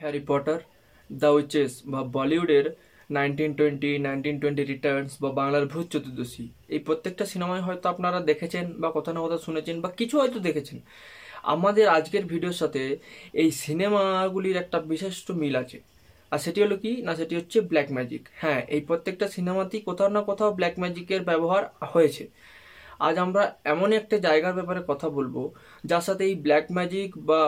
Harry Potter the witches বা বলিউডের nineteen twenty nineteen twenty returns বা বাংলার ভূত চতুর্দশী। এই প্রত্যেকটা সিনেমায় হয়তো আপনারা দেখেছেন, বা কোথাও না কোথাও শুনেছেন, বা কিছু হয়তো দেখেছেন। আমাদের আজকের ভিডিওর সাথে এই সিনেমাগুলির একটা বিশিষ্ট মিল আছে। আর সেটি হলো কি? না, সেটি হচ্ছে ব্ল্যাক ম্যাজিক হ্যাঁ এই প্রত্যেকটা সিনেমাতেই কোথাও না কোথাও ব্ল্যাক ম্যাজিকের ব্যবহার হয়েছে। আজ আমরা এমন একটা জায়গার ব্যাপারে কথা বলব, যার সাথে এই ব্ল্যাক ম্যাজিক বা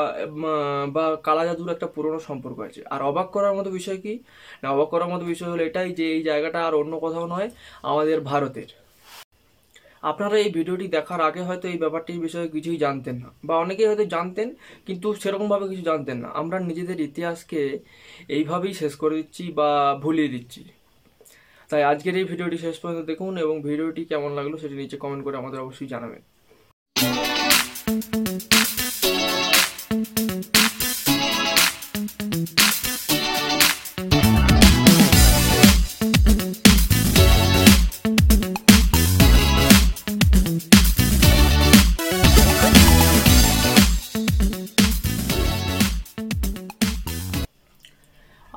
বা কালা জাদুর একটা পুরনো সম্পর্ক আছে। আর অবাক করার মতো বিষয় কি? না, অবাক করার মতো বিষয় হলো এটাই যে এই জায়গাটা আর অন্য কোথাও নয়, আমাদের ভারতের। আপনারা এই ভিডিওটি দেখার আগে হয়তো এই ব্যাপারটির বিষয়ে কিছুই জানতেন না, বা অনেকেই হয়তো জানতেন, কিন্তু সেরকমভাবে কিছু জানতেন না। আমরা নিজেদের ইতিহাসকে এইভাবেই শেষ করে দিচ্ছি বা ভুলিয়ে দিচ্ছি। তাই আজকের এই ভিডিওটি শেষ পর্যন্ত দেখুন এবং ভিডিওটি কেমন লাগল সেটি নিচে কমেন্ট করে আমাদের অবশ্যই জানাবেন।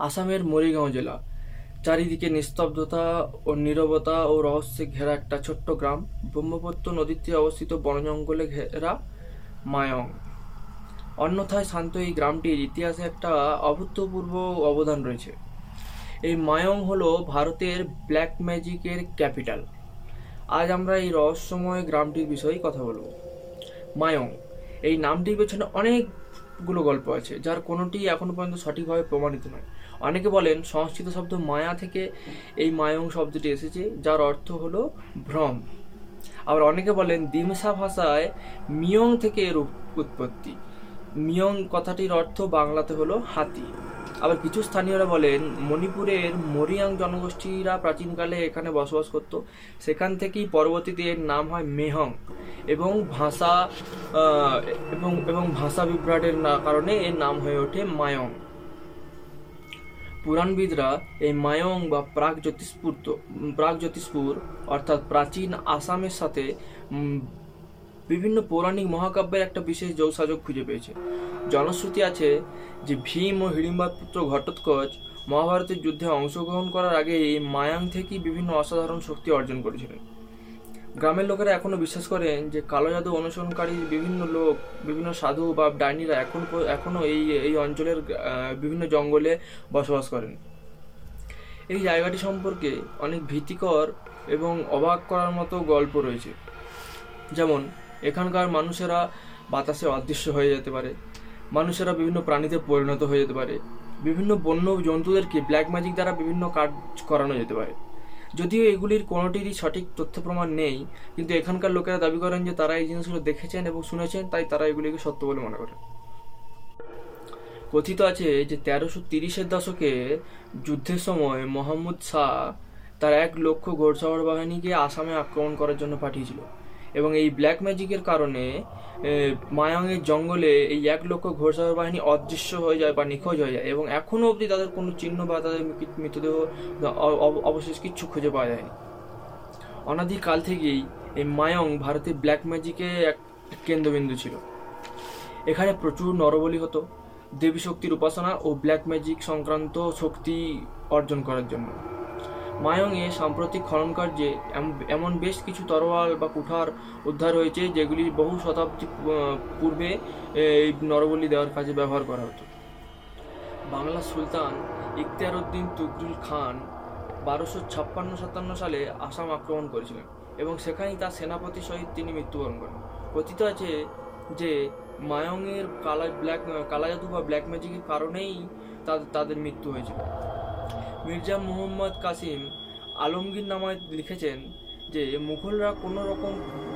আসামের মরিগাঁও জেলা। চারিদিকে নিস্তব্ধতা ও নীরবতা ও রহস্যে ঘেরা একটা ছোট্ট গ্রাম। ব্রহ্মপুত্র নদীর তীরে অবস্থিত বন জঙ্গলে ঘেরা মায়ং। অন্যথায় শান্ত এই গ্রামটির ইতিহাসে একটা অভূতপূর্ব অবদান রয়েছে। এই মায়ং হলো ভারতের ব্ল্যাক ম্যাজিকের ক্যাপিটাল। আজ আমরা এই রহস্যময় গ্রামটির বিষয়ে কথা বলব। মায়ং, এই নামটির পেছনে অনেকগুলো গল্প আছে, যার কোনোটি এখনও পর্যন্ত সঠিকভাবে প্রমাণিত নয়। অনেকে বলেন সংস্কৃত শব্দ মায়া থেকে এই মায়ং শব্দটি এসেছে, যার অর্থ হলো ভ্রম। আবার অনেকে বলেন দিমসা ভাষায় মিয়ং থেকে এর উৎপত্তি। মিয়ং কথাটির অর্থ বাংলাতে হলো হাতি। আবার কিছু স্থানীয়রা বলেন মণিপুরের মরিয়াং জনগোষ্ঠীরা প্রাচীনকালে এখানে বসবাস করত। সেখান থেকেই পরবর্তীতে এর নাম হয় মেহং। এবং ভাষা এবং এবং ভাষা বিভ্রাটের কারণে এর নাম হয়ে ওঠে মায়ং। পুরাণবিদরা এই মায়ং বা প্রাক জ্যোতিষপুর প্রাক জ্যোতিষপুর, অর্থাৎ প্রাচীন আসামের সাথে বিভিন্ন পৌরাণিক মহাকাব্যের একটা বিশেষ যৌসাযোগ খুঁজে পেয়েছে। জনশ্রুতি আছে যে ভীম ও হিড়িম্বার পুত্র ঘটোৎকচ মহাভারতের যুদ্ধে অংশগ্রহণ করার আগে এই মায়াং থেকেই বিভিন্ন অসাধারণ শক্তি অর্জন করেছিলেন। গ্রামের লোকেরা এখনও বিশ্বাস করেন যে কালো জাদু অনুসরণকারী বিভিন্ন লোক, বিভিন্ন সাধু বা ডাইনিরা এখন প- এখনও এই এই অঞ্চলের বিভিন্ন জঙ্গলে বসবাস করেন। এই জায়গাটি সম্পর্কে অনেক ভীতিকর এবং অবাক করার মতো গল্প রয়েছে। যেমন, এখানকার মানুষেরা বাতাসে অদৃশ্য হয়ে যেতে পারে, মানুষেরা বিভিন্ন প্রাণীতে পরিণত হয়ে যেতে পারে, বিভিন্ন বন্য জন্তুদেরকে ব্ল্যাক ম্যাজিক দ্বারা বিভিন্ন কাজ করানো যেতে পারে। যদিও এগুলির কোনোটিরই সঠিক তথ্য প্রমাণ নেই, কিন্তু এখানকার লোকেরা দাবি করেন যে তারা এই জিনিসগুলো দেখেছেন এবং শুনেছেন, তাই তারা এগুলিকে সত্য বলে মনে করেন কথিত আছে যে তেরোশো তিরিশের দশকে যুদ্ধের সময় মোহাম্মদ শাহ তার এক লক্ষ ঘোড়সাওয়ার বাহিনীকে আসামে আক্রমণ করার জন্য পাঠিয়েছিল। এবং এই ব্ল্যাক ম্যাজিকের কারণে মায়াংয়ের জঙ্গলে এই এক লক্ষ ঘোড়সাওয়ার বাহিনী অদৃশ্য হয়ে যায় বা নিখোঁজ হয়ে যায় এবং এখনও অবধি তাদের কোনো চিহ্ন বা তাদের মৃতদেহ অবশেষ কিচ্ছু খুঁজে পাওয়া যায়নি। অনাদিকাল থেকেই এই মায়ং ভারতের ব্ল্যাক ম্যাজিকে এক কেন্দ্রবিন্দু ছিল। এখানে প্রচুর নরবলি হতো দেবী শক্তির উপাসনা ও ব্ল্যাক ম্যাজিক সংক্রান্ত শক্তি অর্জন করার জন্য। মায়ংয়ে সাম্প্রতিক খনন কার্যে এম- এমন বেশ কিছু তরোয়াল বা কুঠার উদ্ধার হয়েছে, যেগুলি বহু শতাব্দী পূর্বে এই নরবলি দেওয়ার কাজে ব্যবহার করা হতো। বাংলা সুলতান ইখতিয়ার উদ্দিন তুগরুল খান বারোশো ছাপ্পান্ন সাতান্ন সালে আসাম আক্রমণ করেছিলেন এবং সেখানেই তার সেনাপতি সহিত তিনি মৃত্যুবরণ করেন। কথিত আছে যে, মায়ংয়ের কালা, ব্ল্যাক, কালাজাদু বা ব্ল্যাক ম্যাজিকের কারণেই তাদের মৃত্যু হয়েছিল। মির্জা মুহম্মদ কাসিম আলমগীর নামায় লিখেছেন যে, মুঘলরা কোনো রকম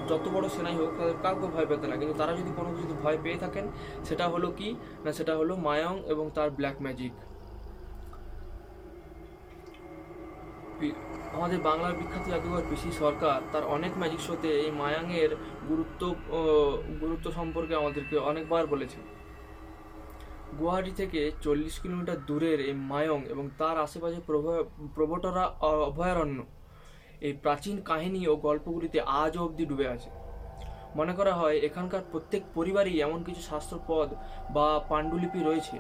যত বড় সেনাই হোক, তাদের কাউকে ভয় পেত না। কিন্তু তারা যদি কোনো কিছু ভয় পেয়ে থাকেন, সেটা হলো কি? না, সেটা হলো মায়ং এবং তার ব্ল্যাক ম্যাজিক। আমাদের বাংলার বিখ্যাত জাদুঘর পিসি সরকার, তার অনেক ম্যাজিক শোতে এই মায়াংয়ের গুরুত্ব গুরুত্ব সম্পর্কে আমাদেরকে অনেকবার বলেছে। গুয়াহাটি থেকে চল্লিশ কিলোমিটার দূরের এই মায়ং এবং তার আশেপাশে প্রবটরা অভয়ারণ্য। এই প্রাচীন কাহিনী ও গল্পগুলিতে আজও অবধি ডুবে আছে। মনে করা হয়, এখানকার প্রত্যেক পরিবারই এমন কিছু শাস্ত্রপদ বা পাণ্ডুলিপি রয়েছে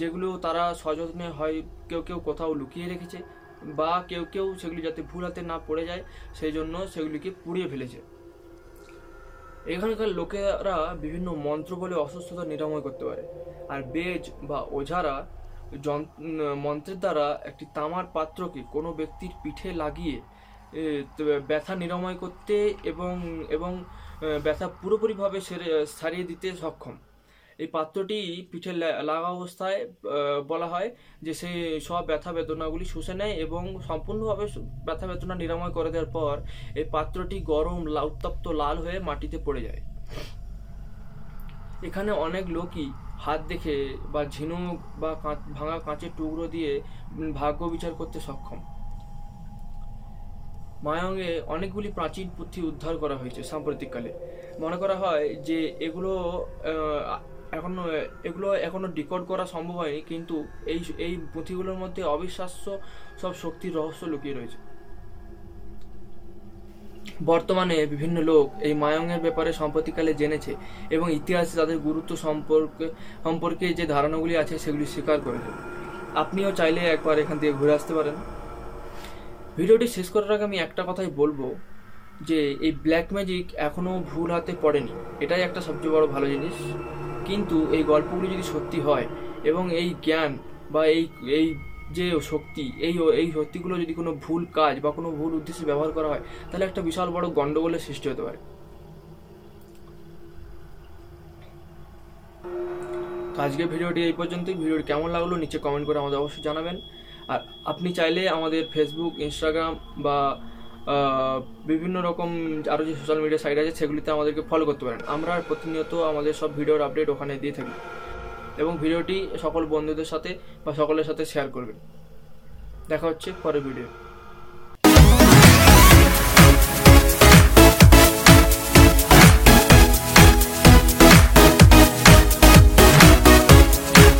যেগুলো তারা সযত্নে হয়, কেউ কেউ কোথাও লুকিয়ে রেখেছে বা কেউ কেউ সেগুলি যাতে ভুল হাতে না পড়ে যায়, সেই জন্য সেগুলিকে পুড়িয়ে ফেলেছে। এখানকার লোকেরা বিভিন্ন মন্ত্র বলে অসুস্থতা নিরাময় করতে পারে। আর বেজ বা ওঝারা মন্ত্রের দ্বারা একটি তামার পাত্রকে কোনো ব্যক্তির পিঠে লাগিয়ে ব্যথা নিরাময় করতে এবং এবং ব্যথা পুরোপুরিভাবে সেরে, সারিয়ে দিতে সক্ষম। এই পাত্রটি পিঠে লাগা অবস্থায় বলা হয় যে সে সব ব্যথা বেদনাগুলি শুষে নেয় এবং সম্পূর্ণভাবে ব্যথা বেদনা নিরাময় করে দেওয়ার পর এই পাত্রটি গরম উত্তপ্ত, লাল হয়ে মাটিতে পড়ে যায়। এখানে অনেক লোকই হাত দেখে বা ঝিনুক বা ভাঙা কাঁচের টুকরো দিয়ে ভাগ্য বিচার করতে সক্ষম। মায়াঙ্গে অনেকগুলি প্রাচীন পুঁথি উদ্ধার করা হয়েছে সাম্প্রতিককালে। মনে করা হয় যে এগুলো এখনও, এগুলো এখনও ডিকোড করা সম্ভব হয়নি, কিন্তু এই এই পুঁথিগুলোর মধ্যে অবিশ্বাস্য সব শক্তির রহস্য লুকিয়ে রয়েছে। বর্তমানে বিভিন্ন লোক এই মায়ংয়ের ব্যাপারে সম্প্রতিকালে জেনেছে এবং ইতিহাসে তাদের গুরুত্ব সম্পর্কে সম্পর্কে যে ধারণাগুলি আছে সেগুলি স্বীকার করেছে। আপনিও চাইলে একবার এখান থেকে ঘুরে আসতে পারেন। ভিডিওটি শেষ করার আগে আমি একটা কথাই বলব যে এই ব্ল্যাক ম্যাজিক এখনও ভুল হাতে পড়েনি। এটাই একটা সবচেয়ে বড় ভালো জিনিস। কিন্তু এই গল্পগুলি যদি সত্যি হয় এবং এই জ্ঞান বা এই এই যে শক্তি, এই এই শক্তিগুলো যদি কোনো ভুল কাজ বা কোনো ভুল উদ্দেশ্যে ব্যবহার করা হয়, তাহলে একটা বিশাল বড় গন্ডগোলের সৃষ্টি হতে পারে। তো আজকের ভিডিওটি এই পর্যন্তই। ভিডিওটি কেমন লাগল নিচে কমেন্ট করে আমাদের অবশ্যই জানাবেন। আর আপনি চাইলে আমাদের ফেসবুক ইনস্টাগ্রাম বা বিভিন্ন রকম আরও যে সোশ্যাল মিডিয়া সাইট আছে, সেগুলিতে আমাদেরকে ফলো করতে পারেন। আমরা প্রতিনিয়ত আমাদের সব ভিডিওর আপডেট ওখানে দিয়ে থাকি। এবং ভিডিওটি সকল বন্ধুদের সাথে বা সকলের সাথে শেয়ার করবেন। দেখা হচ্ছে পরের ভিডিও